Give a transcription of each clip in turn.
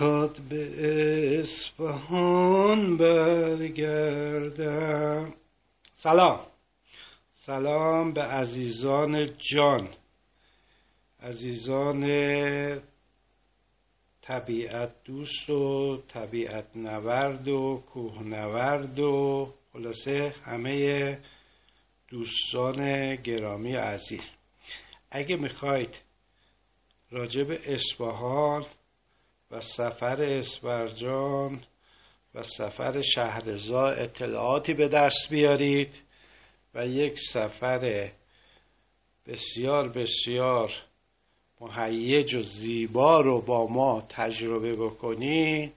می‌خواد به اصفهان برگردم. سلام. سلام به عزیزان جان. عزیزان طبیعت دوست و طبیعت نورد و کوه نورد و خلاصه همه دوستان گرامی عزیز. اگه می‌خواید راجب اصفهان و سفر اسفرجان و سفر شهرزا اطلاعاتی به دست بیارید و یک سفر بسیار بسیار مهیج و زیبا رو با ما تجربه بکنید.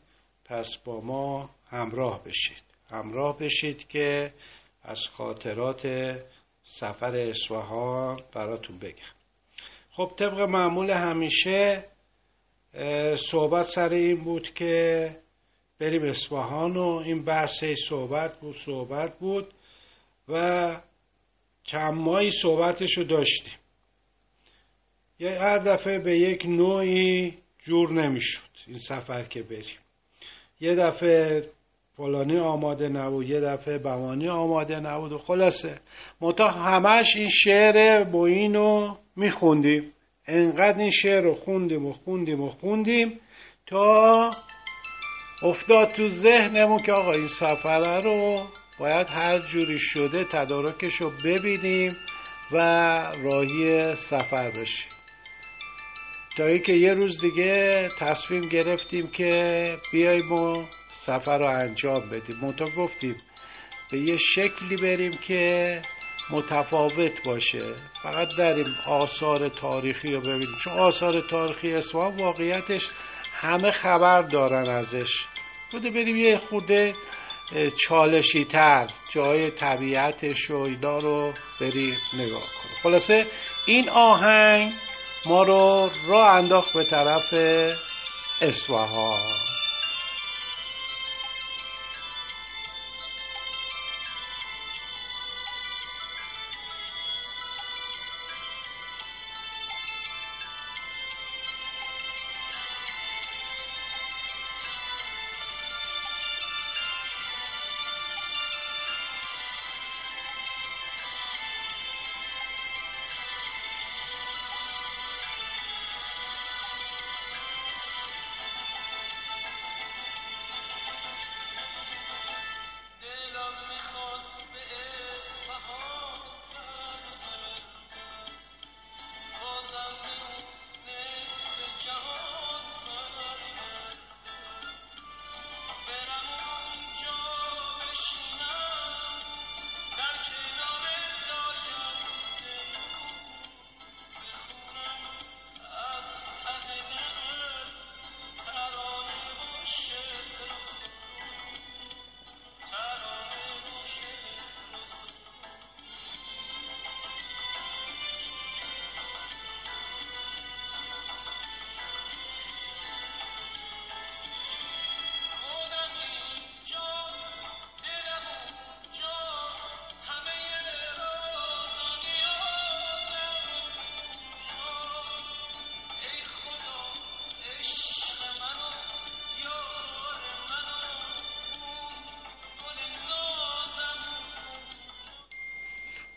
پس با ما همراه بشید. همراه بشید که از خاطرات سفر اصفهان براتون بگم. خب طبق معمول همیشه صحبت سر این بود که بریم اصفهان و این بحث صحبت بود صحبت بود و چند ماهی صحبتش رو داشتیم. یه هر دفعه به یک نوعی جور نمی‌شد این سفر که بریم. یه دفعه فلانی آماده نبود یه دفعه بوانی آماده نبود و خلاصه. متا همش این شعر بوین رو میخوندیم. انقدر این شعر رو خوندیم و خوندیم و خوندیم تا افتاد تو ذهنمون که آقا این سفره رو باید هر جوری شده تدارکش رو ببینیم و راهی سفر بشیم. تا اینکه یه روز دیگه تصمیم گرفتیم که بیایم و سفر رو انجام بدیم. منتها گفتیم به یه شکلی بریم که متفاوت باشه. فقط داریم آثار تاریخی رو ببینیم. چون آثار تاریخی اصفهان واقعیتش همه خبر دارن ازش. بوده بریم یه خورده چالشی تر جای طبیعتش و اینا رو بریم نگاه کنیم. خلاصه این آهنگ ما رو راه انداخت به طرف اصفهان.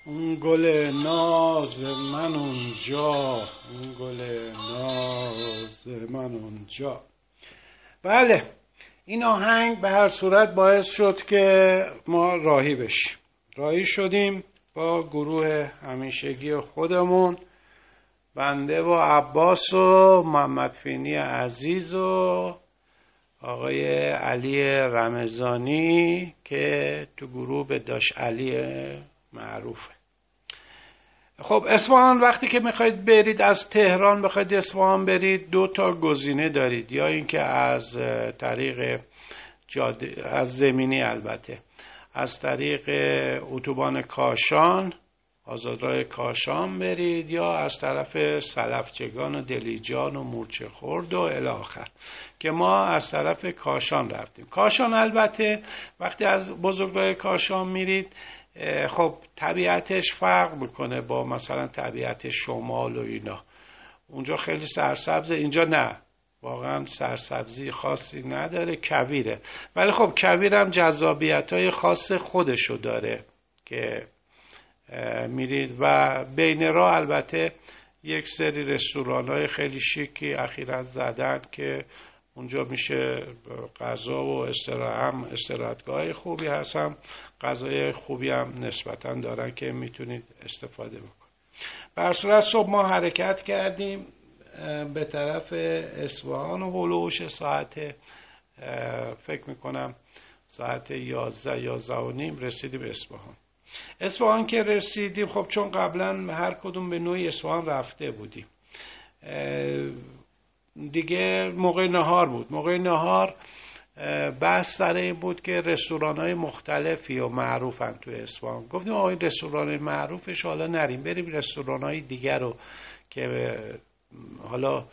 اون گل ناز من اونجا اون گل ناز من اونجا. بله این آهنگ به هر صورت باعث شد که ما راهی بشیم. راهی شدیم با گروه همیشگی خودمون بنده و عباس و محمد فینی عزیز و آقای علی رمزانی که تو گروه داش علی معروفه. خب اصفهان وقتی که می‌خواید برید از تهران بخواید اصفهان برید دو تا گزینه دارید یا اینکه از طریق جاده از زمینی البته از طریق اتوبان کاشان آزادراه کاشان برید یا از طرف سلفچگان و دلیجان و مورچه خورد و الاخر که ما از طرف کاشان رفتیم. کاشان البته وقتی از بزرگراه کاشان میرید خب طبیعتش فرق می‌کنه با مثلا طبیعت شمال و اینا. اونجا خیلی سرسبزه. اینجا نه. واقعا سرسبزی خاصی نداره کویره. ولی خب کویر هم جذابیت های خاص خودشو داره که میرید. و بین راه البته یک سری رستوران های خیلی شیکی اخیرا زدن که اونجا میشه غذا و استراحت هم استراحتگاه خوبی هست هم غذای خوبی هم نسبتا دارن که می‌تونید استفاده بکنید. بر صورت صبح ما حرکت کردیم به طرف اصفهان و هلوش ساعت فکر می‌کنم ساعت یازده یازده و نیم رسیدیم اصفهان. اصفهان که رسیدیم خب چون قبلا هر کدوم به نوعی اصفهان رفته بودیم. دیگه موقع نهار بود. موقع نهار بحث سر این بود که رستوران های مختلفی و معروفن تو اصفهان. گفتیم آقای رستوران معروفش حالا نریم بریم رستوران های دیگر رو که حالا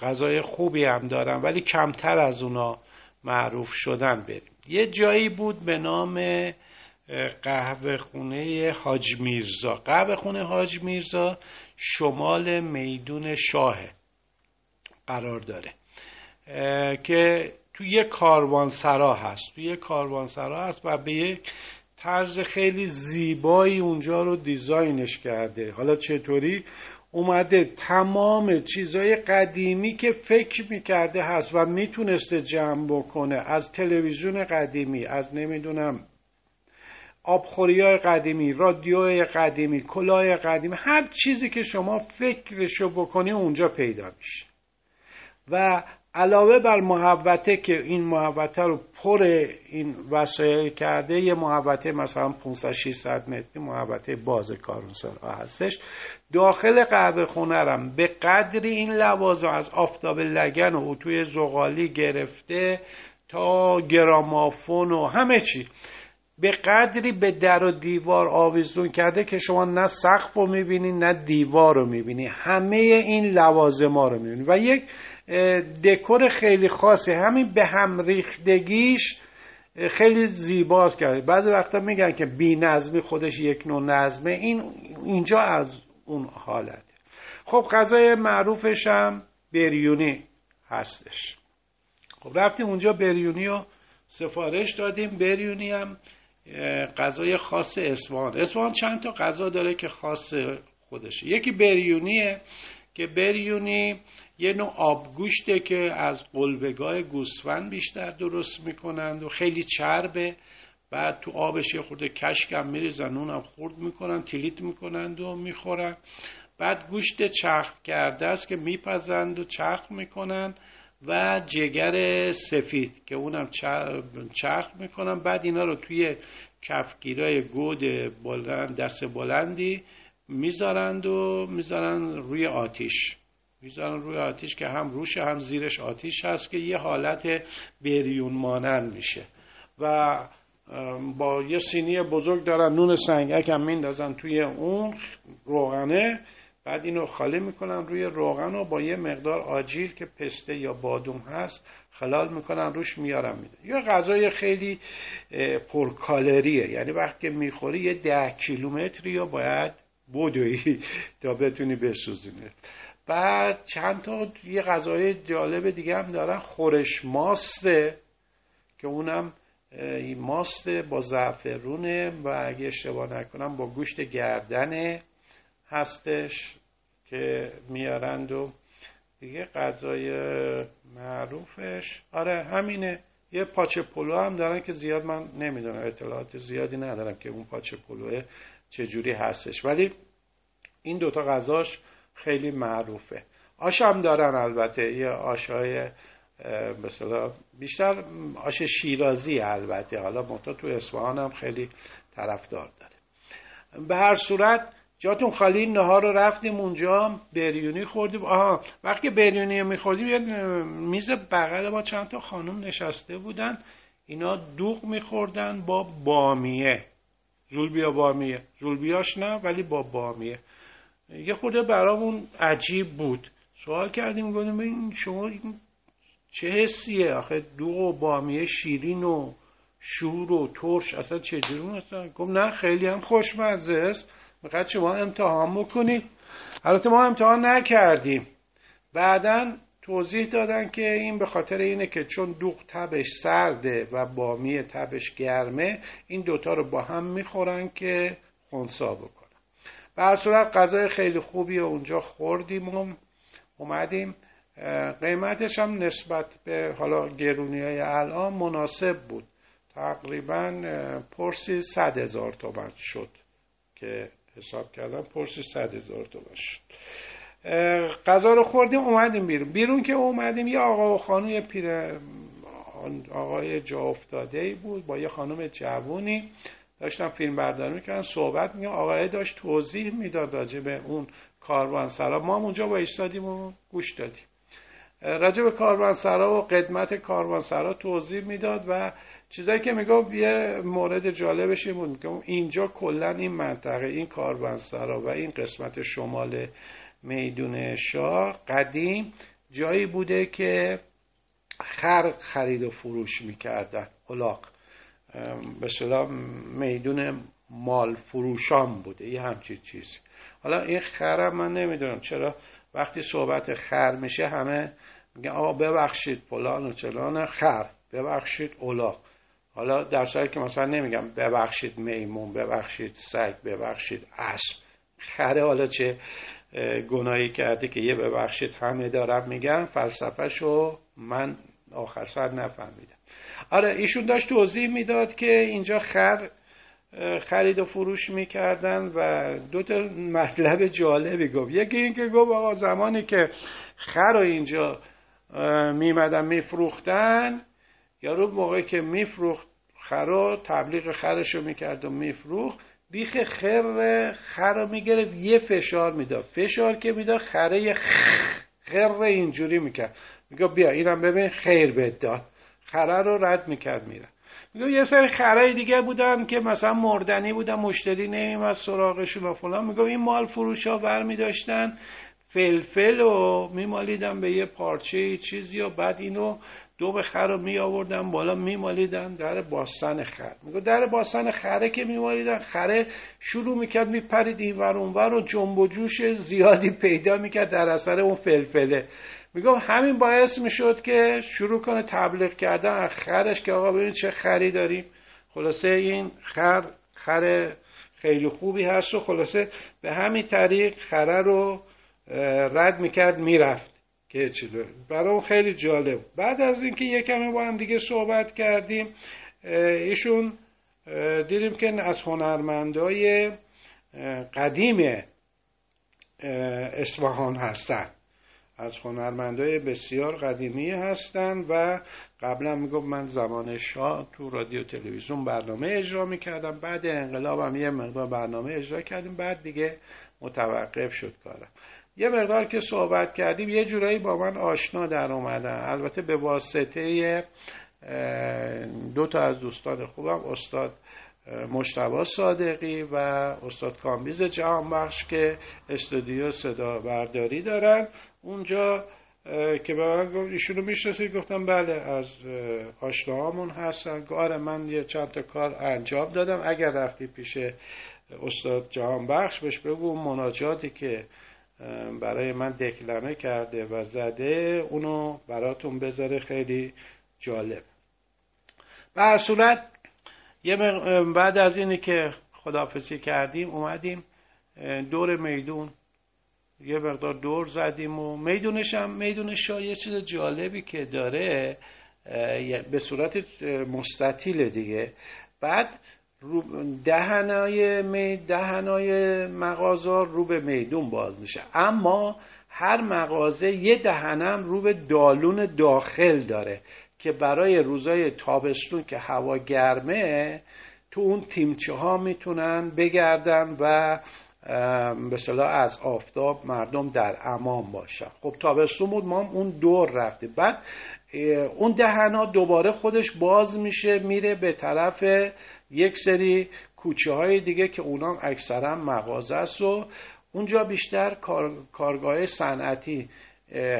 غذای خوبی هم دارن ولی کمتر از اونا معروف شدن بریم. یه جایی بود به نام قهوه خونه حاج میرزا. قهوه خونه حاج میرزا شمال میدون شاه قرار داره که تو یه کاروانسرا هست. تو یه کاروانسرا هست و به یک طرز خیلی زیبایی اونجا رو دیزاینش کرده. حالا چطوری؟ اومده تمام چیزای قدیمی که فکر می‌کرده هست و می‌تونسته جمع بکنه. از تلویزیون قدیمی از نمی‌دونم آبخوری های قدیمی رادیوی قدیمی کلاه قدیمی هر چیزی که شما فکرشو بکنی اونجا پیدا میشه. و علاوه بر محوته که این محوته رو پر این وسایل کرده یه محوته مثلا 500 600 متری محوته باز کارونسر هستش. داخل قهوه خونرم به قدری این لوازم از آفتاب لگن و اتوی زغالی گرفته تا گرامافون و همه چی. به قدری به در و دیوار آویزون کرده که شما نه سقف رو می‌بینید نه دیوار رو می‌بینید همه این لوازم ها رو می‌بینید و یک دکور خیلی خاصه همین به هم ریختگیش خیلی زیباست کرده بعضی وقتا میگن که بی نظمی خودش یک نوع نظمه. این اینجا از اون حالت خب غذای معروفش هم بریونی هستش. خب رفتیم اونجا بریونی رو سفارش دادیم. بریونی هم غذای خاص اسوان اسوان چند تا غذا داره که خاص خودشه. یکی بریونیه که بریونی یه نوع آبگوشته که از قلبگاه گوسفند بیشتر درست می‌کنند و خیلی چربه. بعد تو آبش یه خورده کشکم میریزن اونم خورد می‌کنن تلیت می‌کنند و می‌خورن. بعد گوشت چرخ کرده است که میپزند و چرخ می‌کنن و جگر سفید که اونم چرخ می‌کنن. بعد اینا رو توی کفگیرای گود بلند دست بلندی می‌ذارند و می‌ذارن روی آتیش. می‌ذارن روی آتیش که هم روش هم زیرش آتیش هست که یه حالت بریون مانند میشه. و با یه سینی بزرگ دارن نون سنگک هم میندازن توی اون روغنه بعد اینو خالی می‌کنن روی روغن و با یه مقدار آجیل که پسته یا بادوم هست خلال می‌کنن روش میارن میده. یه غذای خیلی پرکالریه. یعنی وقتی که می‌خوری یه ده کیلومتری یا باید بدوی تا بتونی بسوزونه بعد چند تا یه غذای جالب دیگه هم دارن. خورش ماسته که اونم ماست با زعفرونه و اگه اشتباه نکنم با گوشت گردنه هستش که میارند و دیگه غذای معروفش. آره همینه. یه پاچه پلو هم دارن که زیاد من نمی‌دونم اطلاعات زیادی ندارم که اون پاچه پلوه چجوری هستش. ولی این دوتا غذاش خیلی معروفه. آش هم دارن البته یه آشهای مثلا بیشتر آش شیرازی البته. حالا متا تو اصفهان هم خیلی طرفدار داره. به هر صورت جاتون خالی نهار رو رفتیم اونجا بریونی خوردیم. آها وقتی بریونی میخوردیم یه میز بغل ما چند تا خانم نشسته بودن. اینا دوغ میخوردن با بامیه. زولبیا بامیه. زولبیاش نه ولی با بامیه. یه خورده برامون عجیب بود. سوال کردیم گفتیم این شما چه حسیه؟ آخه دوغ و بامیه شیرین و شور و ترش اصلا چجوری هستن گفت نه خیلی هم خوشمزه است. می‌خواد شما امتحان بکنید. البته ما امتحان نکردیم. بعدا توضیح دادن که این به خاطر اینه که چون دوغ تبش سرده و بامی تبش گرمه این دوتا رو با هم می‌خورن که خونسا بکنن به صورت غذای خیلی خوبی اونجا خوردیم و اومدیم. قیمتش هم نسبت به حالا گرونی های الان مناسب بود. تقریبا پرسی صد هزار تومن شد که حساب کردم پرسی صد هزار تومن شد. غذا رو خوردیم اومدیم بیرون. بیرون که اومدیم یه آقا و خانوی پیر آقای جا ای بود با یه خانم جوونی. داشتم فیلم برداری می‌کردن صحبت میگم آقای داشت توضیح می‌داد راجع به اون کاروانسرا ما اونجا با ایستادیم و گوش دادیم. راجع به کاروانسرا و قدمت کاروانسرا توضیح می‌داد و چیزایی که میگم یه مورد جالبش این بود. میگم اینجا کلا این منطقه این کاروانسرا و این قسمت شمال میدون شاه قدیم جایی بوده که خر خرید و فروش می‌کردن الاغ به میدون مال فروشان بوده. یه همچین چیزی حالا این خرم من نمی‌دونم چرا وقتی صحبت خر میشه همه میگن آقا ببخشید فلان و چلان خر ببخشید اولاق حالا در صورتی که مثلا نمیگم ببخشید میمون ببخشید سگ ببخشید اسب. خره حالا چه گناهی کرده که یه ببخشید همه دارم میگن فلسفهشو من آخر سر نفهمیدم. آره ایشون داشت توضیح می‌داد که اینجا خر خرید و فروش می‌کردن و دو تا مطلب جالبی گفت. یکی این که گفت آقا زمانی که خر رو اینجا میمدن میفروختن یا رو موقعی که میفروخت خر تبلیغ خرش رو می‌کرد و میفروخت بیخ خر خر رو می‌گرفت یه فشار می‌داد. فشار که می‌داد خره خر اینجوری می‌کرد. میگه بیا اینم ببین خیر بد داد. خره رو رد می‌کرد میره میگه یه سری خرای دیگه بودن که مثلا مردنی بودن مشتری نمیمد سراغشون و فلان. میگه این مال فروش ها برمی داشتن فلفل و میمالیدن به یه پارچه چیزی و بعد اینو دو به خر رو می آوردن بالا میمالیدن در باستن خر. میگه در باستن خره که میمالیدن خره شروع می‌کرد میپرید این ور و جنب و جوش زیادی پیدا می‌کرد در اثر اون فلفله. میگم همین باعث می‌شد که شروع کنه تبلیغ کردن از خرش که آقا ببین چه خری داریم. خلاصه این خر خر خیلی خوبی هست و خلاصه به همین طریق خره رو رد می‌کرد می‌رفت. که چی برای اون خیلی جالب. بعد از اینکه یه کمی با هم دیگه صحبت کردیم ایشون دیدیم که از هنرمندای قدیم اصفهان هستن. از هنرمندای بسیار قدیمی هستند و قبلا می‌گفت من زمان شاه تو رادیو تلویزیون برنامه اجرا می‌کردم. بعد انقلابم یه مقدار برنامه اجرا کردیم. بعد دیگه متوقف شد کارم. یه مقدار که صحبت کردیم یه جورایی با من آشنا در اومدن. البته به واسطه دو تا از دوستان خوبم استاد مشتبا صادقی و استاد کامبیز جهانبخش که استودیو صدا برداری دارن. اونجا که به من گفت ایشونو می‌شناسی گفتم بله از آشناهامون هستن. آره من یه چند تا کار انجام دادم. اگر رفتی پیش استاد جهان بخش بهش بگو مناجاتی که برای من دکلمه کرده و زده اونو براتون بذاره. خیلی جالب. به صورت یه بعد از اینی که خدافزی کردیم اومدیم دور میدون. یه مقدار دور زدیم و میدونش هم میدون شاه یه چیز جالبی که داره به صورت مستطیل دیگه. بعد دهنای می دهنای مغازه رو به میدون باز میشه. اما هر مغازه یه دهنم رو به دالون داخل داره که برای روزای تابستون که هوا گرمه تو اون تیمچه ها می‌تونن بگردن و به صلاح از آفتاب مردم در امان باشن خب تابستون بود ما اون دور رفتیم. بعد اون دهنا دوباره خودش باز میشه میره به طرف یک سری کوچه های دیگه که اونام اکثرا مغازه است و اونجا بیشتر کار، کارگاه صنعتی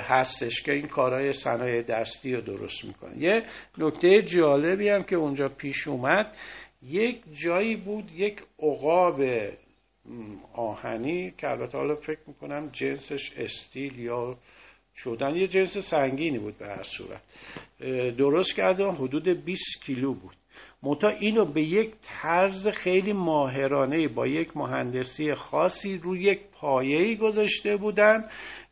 هستش که این کارهای صنایع دستی رو درست می‌کنه. یه نکته جالبی هم که اونجا پیش اومد یک جایی بود یک عقاب آهنی که البته حالا فکر می‌کنم جنسش استیل یا شدن یه جنس سنگینی بود به هر صورت. درست کردم حدود 20 کیلو بود. متا اینو به یک طرز خیلی ماهرانه با یک مهندسی خاصی روی یک پایه‌ای گذاشته بودن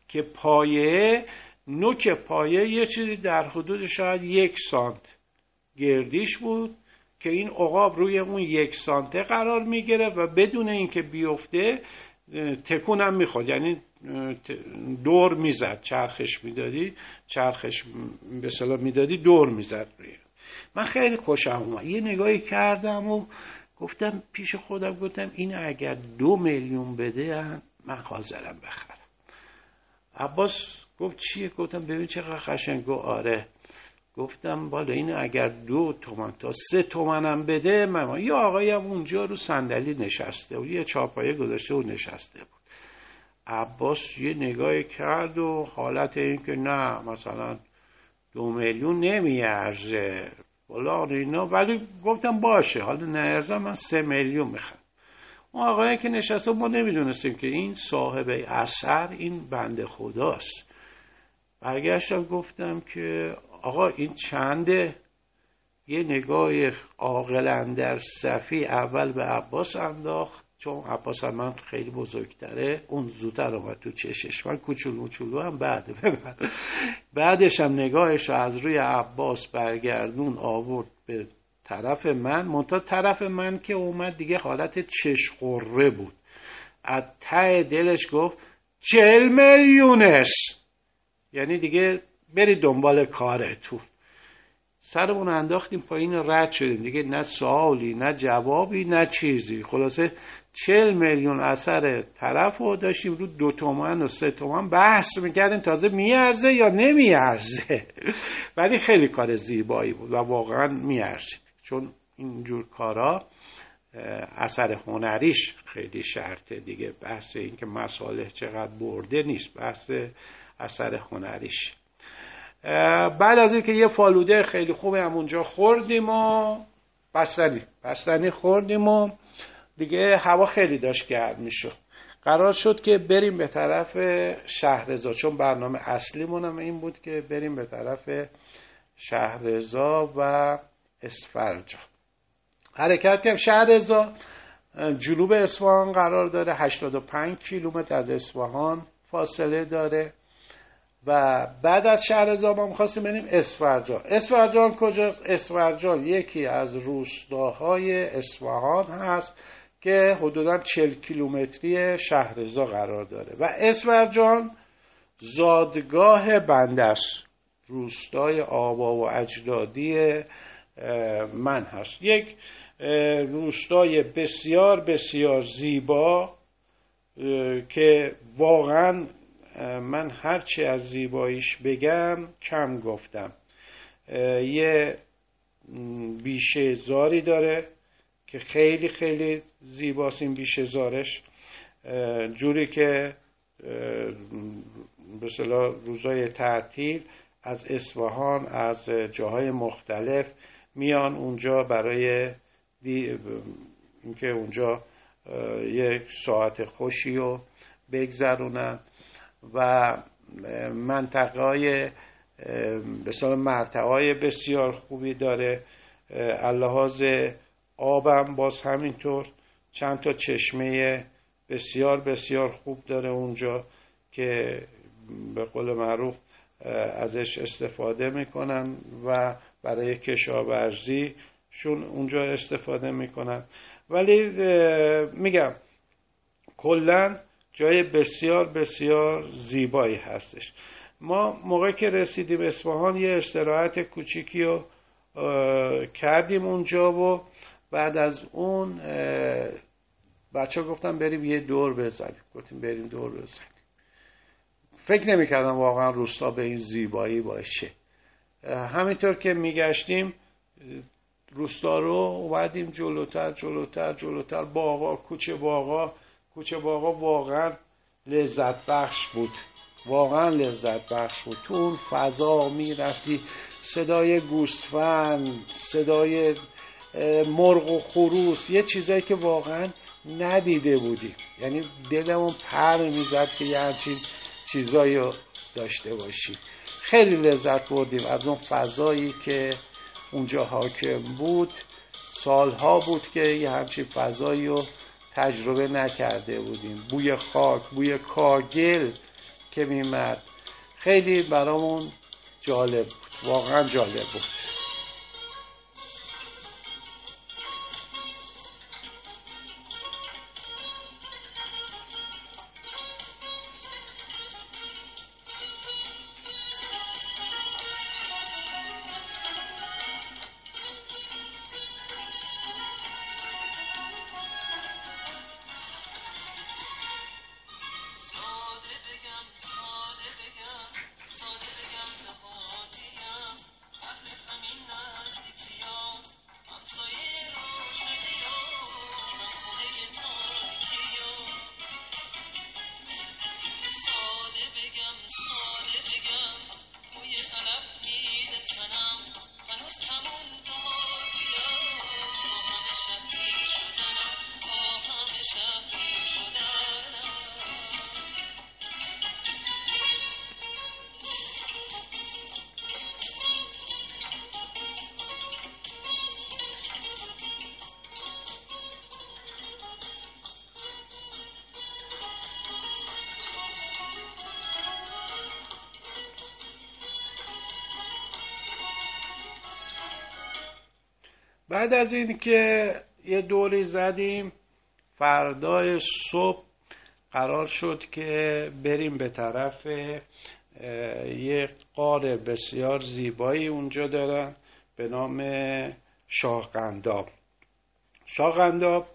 که پایه نوک پایه یه چیزی در حدود شاید یک سانت گردیش بود. که این عقاب روی اون یک سانته قرار می‌گیره و بدون اینکه بیفته تکونم می‌خواد یعنی دور می‌زد. چرخش می‌دادی چرخش به صلاح می‌دادی دور می‌زد من خیلی خوشم اومد. یه نگاهی کردم و گفتم پیش خودم گفتم این اگر دو میلیون بده من حاضرم بخرم. عباس گفت چیه؟ گفتم ببین چقدر قشنگ. آره. گفتم بالا این اگر دو تومن تا سه تومنم بده من یه آقایی هم اونجا رو صندلی نشسته و یه چاپایه گذاشته و نشسته بود. عباس یه نگاهی کرد و حالت این که نه مثلا دو میلیون نمیارزه. بالا اینا ولی گفتم باشه حالا نیارزه من سه میلیون می‌خوام اون آقایی که نشسته ما نمی‌دونستیم که این صاحب اثر این بنده خداست. برگشتم گفتم که آقا این چنده؟ یه نگاه عاقلا در صفی اول به عباس انداخت چون عباس هم من خیلی بزرگتره. اون زودتر اومد تو چشش. من کوچولو موچولو هم بعد بعدش هم نگاهش از روی عباس برگردون آورد به طرف من. منتها طرف من که اومد دیگه حالت چشقره بود. از ته دلش گفت چل میلیونش یعنی دیگه برید دنبال کارتون. سرمون انداختیم پایین رد شدیم. دیگه نه سوالی نه جوابی نه چیزی. خلاصه چل میلیون اثر طرف رو داشتیم رو دو تومن و سه تومن بحث می‌کردیم تازه میارزه یا نمیارزه. ولی خیلی کار زیبایی بود و واقعا میارزید. چون اینجور کارا اثر هنریش خیلی شرطه. دیگه بحث اینکه مصالح چقدر برده نیست بحث اثر هنریش. بعد از اینکه یه فالوده خیلی خوبی هم اونجا خوردیم و بستنی بستنی خوردیم و دیگه هوا خیلی داشت گرم می‌شد. قرار شد که بریم به طرف شهرزا چون برنامه اصلیمون هم این بود که بریم به طرف شهرزا و اسفرجا حرکت کردیم. شهرزا جنوب اصفهان قرار داره 85 کیلومتر از اصفهان فاصله داره. و بعد از شهر زابا خواستیم بریم اسفرجان. اسفرجان کجاست؟ اسفرجان یکی از روستاهای اصفهان هست که حدودا 40 کیلومتری شهرزا قرار داره. و اسفرجان زادگاه بندش روستای آبا و اجدادی من هست. یک روستای بسیار بسیار زیبا که واقعا من هرچی از زیباییش بگم کم گفتم. یه بیشه زاری داره که خیلی خیلی زیباست این بیشه زارش. جوری که به روزای تعطیل از اصفهان از جاهای مختلف میان اونجا برای اینکه اونجا یک ساعت خوشی رو بگذرونن. و منطقه های به مرتعه های بسیار خوبی داره. اللحاظ آبم باز همینطور چند تا چشمه بسیار بسیار خوب داره اونجا که به قول معروف ازش استفاده می‌کنن و برای کشاورزی شون اونجا استفاده می‌کنن. ولی میگم کلا جای بسیار بسیار زیبایی هستش. ما موقع که رسیدیم اصفهان یه استراحت کوچیکی رو کردیم اونجا و بعد از اون بچه گفتم بریم یه دور بزنیم. گفتیم بریم دور بزنیم. فکر نمی‌کردم واقعا روستا به این زیبایی باشه. همینطور که میگشتیم روستا رو اومدیم جلوتر جلوتر جلوتر باغا کوچه باغا کوچه باغا واقعا لذت بخش بود. واقعا لذت بخش بود. تو اون فضا می‌رفتی صدای گوسفند صدای مرغ و خروس یه چیزایی که واقعا ندیده بودیم یعنی دلمون پر می‌زد که یه همچین چیزایی رو داشته باشیم خیلی لذت بردیم از اون فضایی که اونجا حاکم بود. سالها بود که یه همچین فضایی رو تجربه نکرده بودیم. بوی خاک بوی کاگل که میمد خیلی برامون جالب بود. واقعا جالب بود. بعد از این که یه دوری زدیم فردای صبح قرار شد که بریم به طرف یه قار بسیار زیبایی اونجا دارن به نام شاهقنداب. شاهقنداب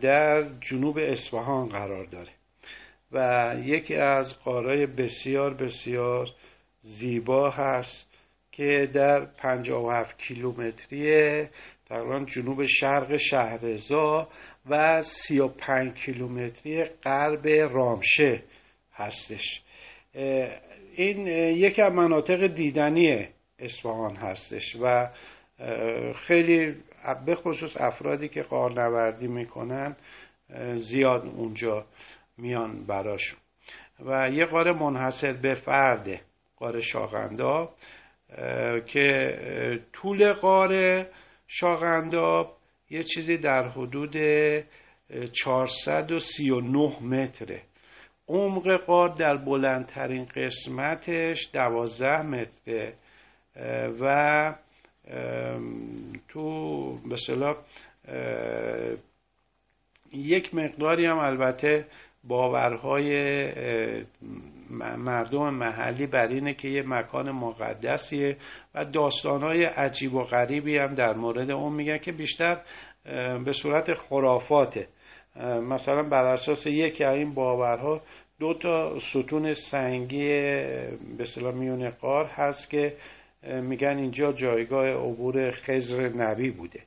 در جنوب اصفهان قرار داره و یکی از قارای بسیار بسیار زیبا هست. که در 57 کیلومتری تقریبا جنوب شرق شهرزا و 35 کیلومتری غرب رامشه هستش. این یکی از مناطق دیدنی اصفهان هستش و خیلی به خصوص افرادی که قارنوردی می‌کنن زیاد اونجا میان براشون. و یه قاره منحصر به فرده قاره شاغنداب که طول قاره شاغنداب یه چیزی در حدود 439 متره. عمق قار در بلندترین قسمتش 12 متره. و تو مثلا یک مقداری هم البته باورهای مردم محلی بر اینه که یه مکان مقدسیه و داستانهای عجیب و غریبی هم در مورد اون میگن که بیشتر به صورت خرافاته. مثلا بر اساس یکی از این باورها دو تا ستون سنگی به صلاح میون قار هست که میگن اینجا جایگاه عبور خزر نبی بوده.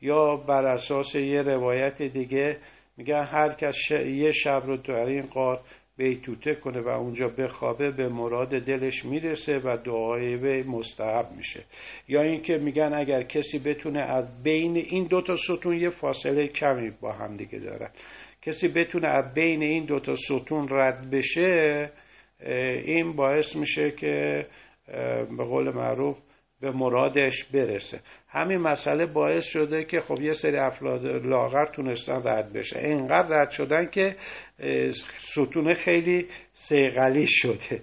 یا بر اساس یه روایت دیگه میگن هر کس یه شب رو در این قار بیتوته کنه و اونجا بخوابه به مراد دلش می‌رسه و دعای به مستحب میشه. یا اینکه میگن اگر کسی بتونه از بین این دو تا ستون یه فاصله کمی با هم دیگه دارن کسی بتونه از بین این دو تا ستون رد بشه این باعث میشه که به قول معروف به مرادش برسه. همین مسئله باعث شده که خب یه سری افراد لاغر تونستن رد بشه اینقدر رد شدن که ستونه خیلی سیغلی شده.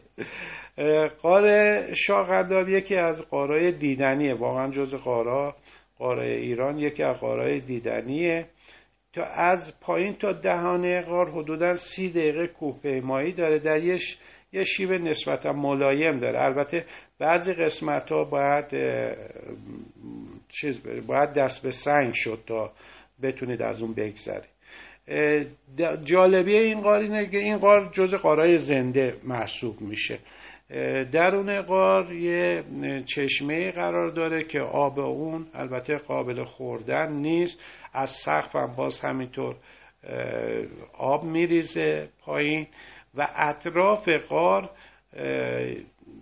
قار شاغرداب یکی از قارای دیدنیه واقعا جز قارا قارای ایران یکی از قارای دیدنیه. تا از پایین تا دهانه قار حدودا سی دقیقه کوهپیمایی داره در یه شیب نسبتا ملایم داره. البته بعضی قسمت ها باید چیز باید دست به سنگ شد تا بتونید از اون بگذرید. جالبی این قار اینه که این قار جز قارای زنده محسوب میشه. درون قار یه چشمه قرار داره که آب اون البته قابل خوردن نیست. از سقف هم باز همینطور آب میریزه پایین و اطراف قار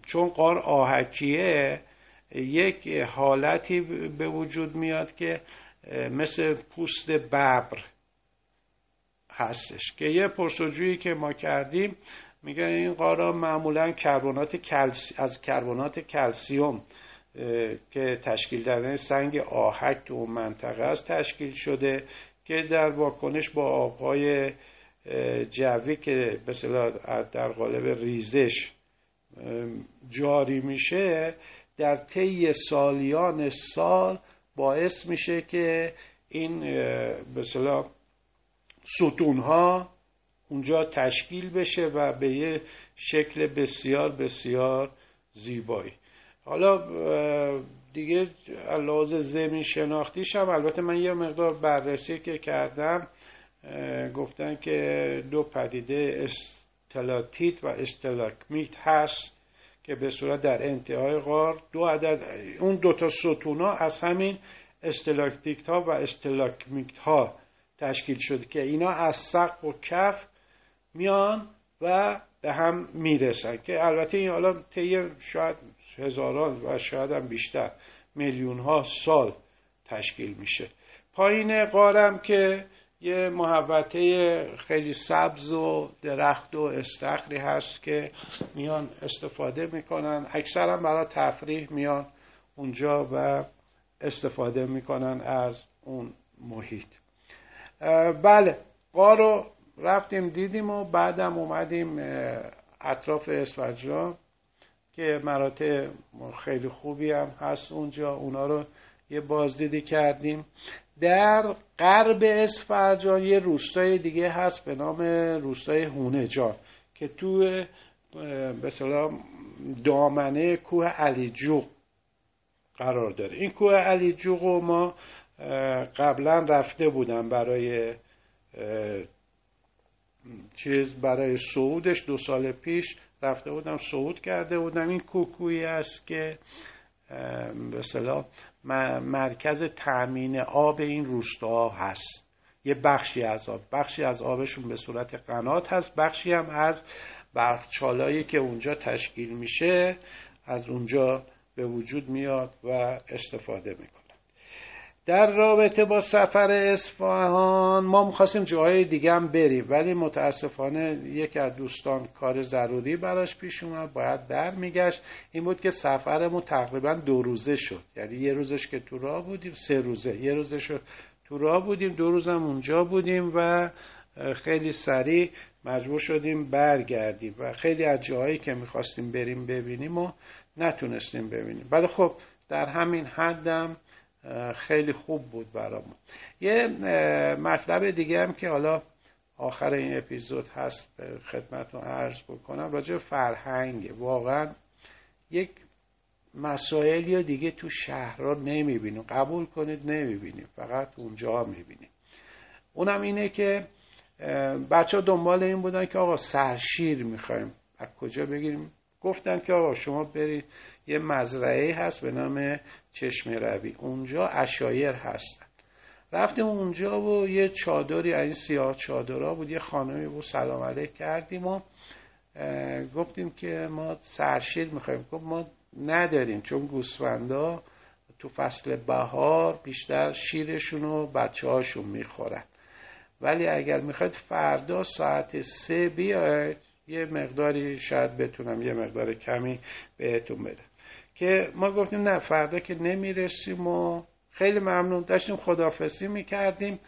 چون قار آهکیه یک حالتی به وجود میاد که مثل پوست ببر. هستش. که یه پرسجویی که ما کردیم میگه این قارا معمولا کربنات کلسی... از کربنات کلسیوم که تشکیل دادن سنگ آهک تو اون منطقه است تشکیل شده که در واکنش با آبهای جوی که مثلا در قالب ریزش جاری میشه در طی سالیان سال باعث میشه که این مثلا ستون ها اونجا تشکیل بشه و به یه شکل بسیار بسیار زیبایی. حالا دیگه لحاظ زمین شناختیش هم البته من یه مقدار بررسی که کردم گفتن که دو پدیده استلاتیت و استلاکمیت هست که به صورت در انتهای غار دو عدد اون دو تا ستونا از همین استلاکتیک ها و استلاکمیت ها تشکیل شده که اینا از سقف و کف میان و به هم می‌رسن که البته این حالا طی شاید هزاران و شاید هم بیشتر میلیون ها سال تشکیل میشه. پایین قارم که یه محوطه خیلی سبز و درخت و استخری هست که میان استفاده می‌کنن. اکثرا برای تفریح میان اونجا و استفاده می‌کنن از اون محیط. بله. قارو رفتیم دیدیم و بعدم اومدیم اطراف اسفجران که مراتع خیلی خوبی هم هست اونجا. اونا رو یه بازدیدی کردیم. در غرب اسفرجان یه روستای دیگه هست به نام روستای هونجان که تو به دامنه کوه علیجوق قرار داره. این کوه علیجوق رو ما قبلا رفته بودم برای چیز برای صعودش دو سال پیش رفته بودم صعود کرده بودم. این کوکویی است که به مرکز تأمین آب این روستا هست. یه بخشی از آب بخشی از آبشون به صورت قنات هست بخشی هم از برفچالایی که اونجا تشکیل میشه از اونجا به وجود میاد و استفاده می‌کنه. در رابطه با سفر اصفهان ما می‌خواستیم جاهای دیگه هم بریم ولی متاسفانه یکی از دوستان کار ضروری براش پیش اومد باید در میگشت. این بود که سفرمون تقریبا دو روزه شد. یعنی یه روزش که تو راه بودیم سه روزه. یه روزش تو راه بودیم دو روزم اونجا بودیم و خیلی سریع مجبور شدیم برگردیم. و خیلی از جاهایی که می‌خواستیم بریم ببینیم و نتونستیم ببینیم. ولی خب در همین حدم خیلی خوب بود برامون. یه مطلب دیگه هم که حالا آخر این اپیزود هست به خدمتتون عرض بکنم راجع فرهنگ واقعا یک مسائلی یا دیگه تو شهرها نمی‌بینیم. قبول کنید نمی‌بینیم. فقط اونجا می‌بینیم. اونم اینه که بچه ها دنبال این بودن که آقا سرشیر می‌خوایم. از کجا بگیریم؟ گفتن که آقا شما برید یه مزرعه هست به نام چشم روی. اونجا اشایر هستن. رفتیم اونجا و یه چادری این سیاه چادرها بود یه خانمی بود سلام علیک کردیم و گفتیم که ما سرشیر می‌خوایم. گفت ما نداریم چون گوسفندا تو فصل بهار بیشتر شیرشون و بچه هاشون می‌خورن. ولی اگر می‌خواید فردا ساعت سه بیاید یه مقداری شاید بتونم یه مقدار کمی بهتون بدم. که ما گفتیم نه فردا که نمی‌رسیم و خیلی ممنون. داشتیم خدافسی می‌کردیم.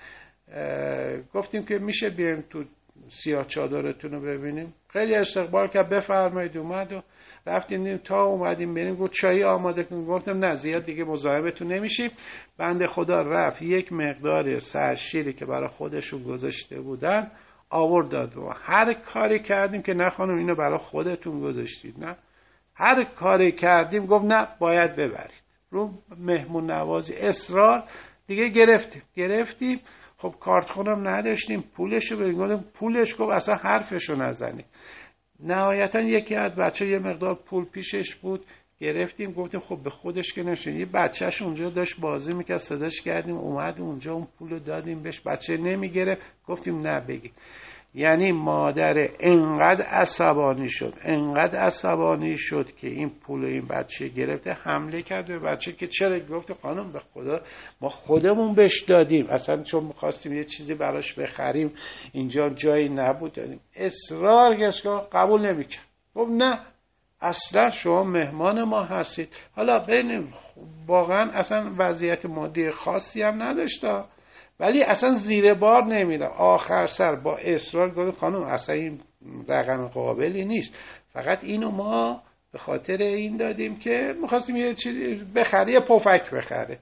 گفتیم که میشه بیایم تو سیاه چادرتون رو ببینیم. خیلی استقبال کرد. بفرمایید اومد و رفتیم تا اومدیم بریم. گفت چایی آماده کنیم. گفتم نه زیاد دیگه مزاحمتون نمیشیم بنده خدا رفت. یک مقدار سرشیری که برای خودشون گذاشته بودن آورد داد. و هر کاری کردیم که نه خانم اینو برای خودتون گذاشتید. نه. هر کاری کردیم گفت نه باید ببرید. رو مهمون نوازی اصرار دیگه گرفتیم. گرفتیم. خب کارت خونم نداشتیم پولش رو پولش گفت اصلا حرفش رو نزنید نهایتا یکی از بچه یه مقدار پول پیشش بود. گرفتیم. گفتیم خب به خودش که نشون یه بچهش اونجا داشت بازی می‌کرد صداش کردیم. اومد اونجا اون پول رو دادیم بهش. بچه نمی‌گرفت. گفتیم نه بگی. یعنی مادر انقدر عصبانی شد انقدر عصبانی شد که این پول این بچه گرفته حمله کرد به بچه که چرا گفته خانم به خدا ما خودمون بهش دادیم. اصلا چون می‌خواستیم یه چیزی براش بخریم اینجا جایی نبود. دادیم اصرار که قبول نمی‌کرد. گفت نه اصلا شما مهمان ما هستید. حالا ببینیم واقعا اصلا وضعیت مادی خاصی هم نداشته ولی اصلا زیر بار نمیره آخر سر با اصرار گفت خانم اصلا این رقم قابلی نیست. فقط اینو ما به خاطر این دادیم که می‌خواستیم یه چیزی بخره یه پفک بخره.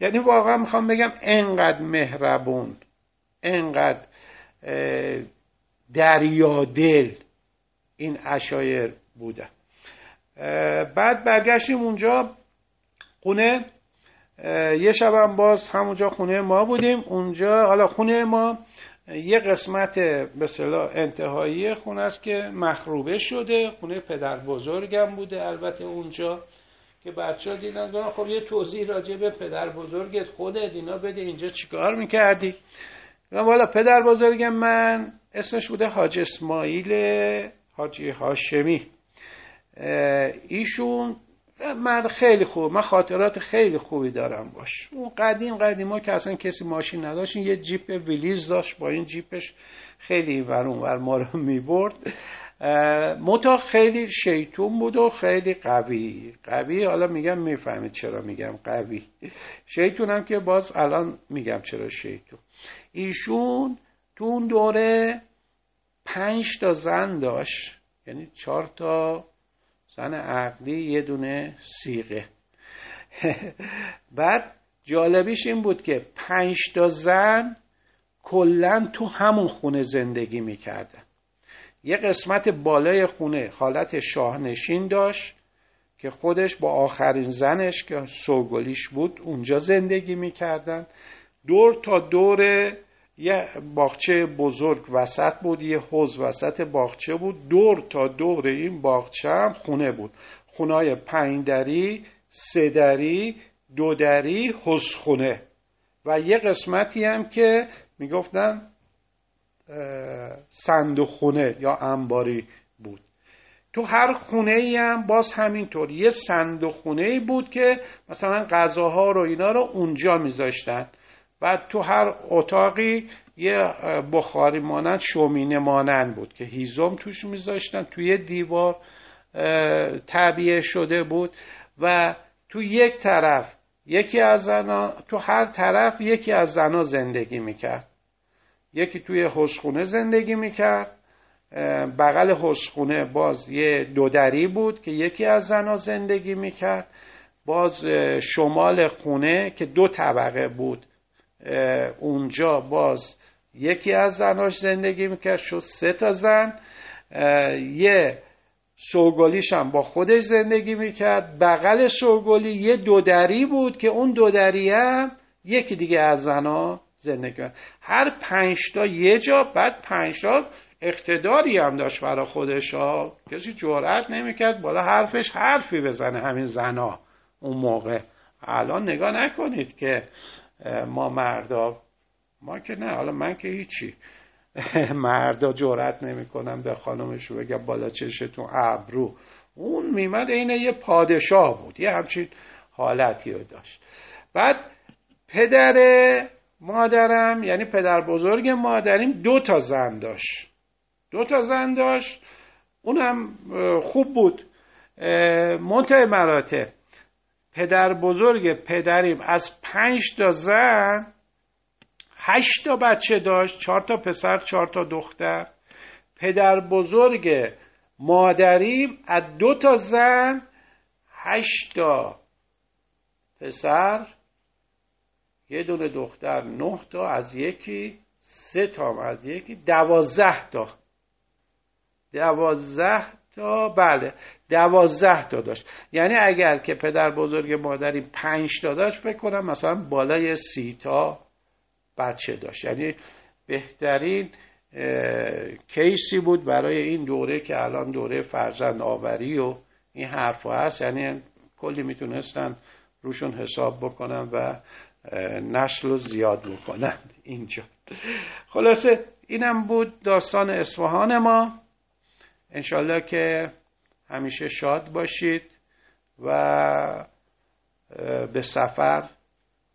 یعنی واقعا می‌خوام بگم انقدر مهربون انقدر دریادل این اشایر بودن. بعد برگشتیم اونجا. خونه یه شبم باز همونجا خونه ما بودیم. اونجا حالا خونه ما یه قسمت به صلاح انتهایی خونه است که مخروبه شده. خونه پدر بزرگم بوده البته اونجا که بچه ها دیدن خب یه توضیح راجع به پدر بزرگت خودت اینا بده اینجا چیکار می‌کردی؟ والا پدر بزرگم من اسمش بوده حاج اسماعیل حاجی هاشمی. ایشون مرد خیلی خوب من خاطرات خیلی خوبی دارم باش. اون قدیم قدیما که اصلا کسی ماشین نداشت یه جیپ ویلیز داشت با این جیپش خیلی ور ما رو می‌برد. متا خیلی شیطون بود و خیلی قوی. قوی حالا میگم می‌فهمید چرا میگم قوی. شیطونم که باز الان میگم چرا شیطون. ایشون تو اون دوره پنج تا زن داشت یعنی چهار تا زن عقلی یه دونه سیغه. بعد جالبیش این بود که پنج تا زن کلا تو همون خونه زندگی می‌کردن یه قسمت بالای خونه حالت شاهنشین داشت که خودش با آخرین زنش که سوگلیش بود اونجا زندگی می‌کردن. دور تا دور یه باغچه بزرگ وسط بود یه حوز وسط باغچه بود. دور تا دور این باغچه هم خونه بود. خونای پنج دری سه دری دو دری خونه. و یه قسمتی هم که می‌گفتن صندوق خونه یا انباری بود. تو هر خونه ای هم باز همینطور. یه صندوق خونه ای بود که مثلا غذاها رو اینا رو اونجا میذاشتن. بعد تو هر اتاقی یه بخاری مانند شومینه مانند بود که هیزم توش میذاشتن توی دیوار تعبیه شده بود و تو یک طرف یکی از زنا تو هر طرف یکی از زنا زندگی می‌کرد. یکی توی حسخونه زندگی می‌کرد. بغل حسخونه باز یه دودری بود که یکی از زنا زندگی می‌کرد. باز شمال خونه که دو طبقه بود. اونجا باز یکی از زناش زندگی می‌کرد شد سه تا زن. یه سوگلیش هم با خودش زندگی می‌کرد. بغل سوگلی یه دودری بود که اون دودری هم یکی دیگه از زنا زندگی کرد هر پنج تا یه جا بعد پنج تا اقتداری هم داشت برای خودش ها. کسی جرأت نمی‌کرد بالا حرفش حرفی بزنه همین زنا اون موقع. الان نگاه نکنید که ما مردا ما که نه حالا من که هیچی. مردا جرأت نمی‌کنم به خانمش رو بگم بالا چشتون ابرو. اون میمد عین یه پادشاه بود یه همچین حالتی رو داشت. بعد پدر مادرم یعنی پدر بزرگ مادریم دو تا زن داشت. دو تا زن داشت اونم خوب بود. منتهای مراتب. پدر بزرگ پدریم از پنج تا زن هشت تا بچه داشت چهار تا پسر چهار تا دختر. پدر بزرگ مادریم از دو تا زن هشت تا پسر یه دونه دختر نه تا از یکی سه تا از یکی دوازده تا. دوازده تا بله. دوازده تا داشت. یعنی اگر که پدر بزرگ مادری پنج تا داشت فکر کنم مثلا بالای سی تا بچه داشت. یعنی بهترین کیسی بود برای این دوره که الان دوره فرزند آوری و این حرف هست. یعنی کلی می‌تونستن روشون حساب بکنن و نسل رو زیاد بکنن اینجا. خلاصه اینم بود داستان اصفهان ما. انشالله که همیشه شاد باشید و به سفر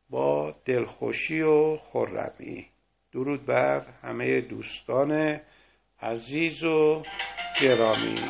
با دلخوشی و خرمی. درود بر همه دوستان عزیز و گرامی.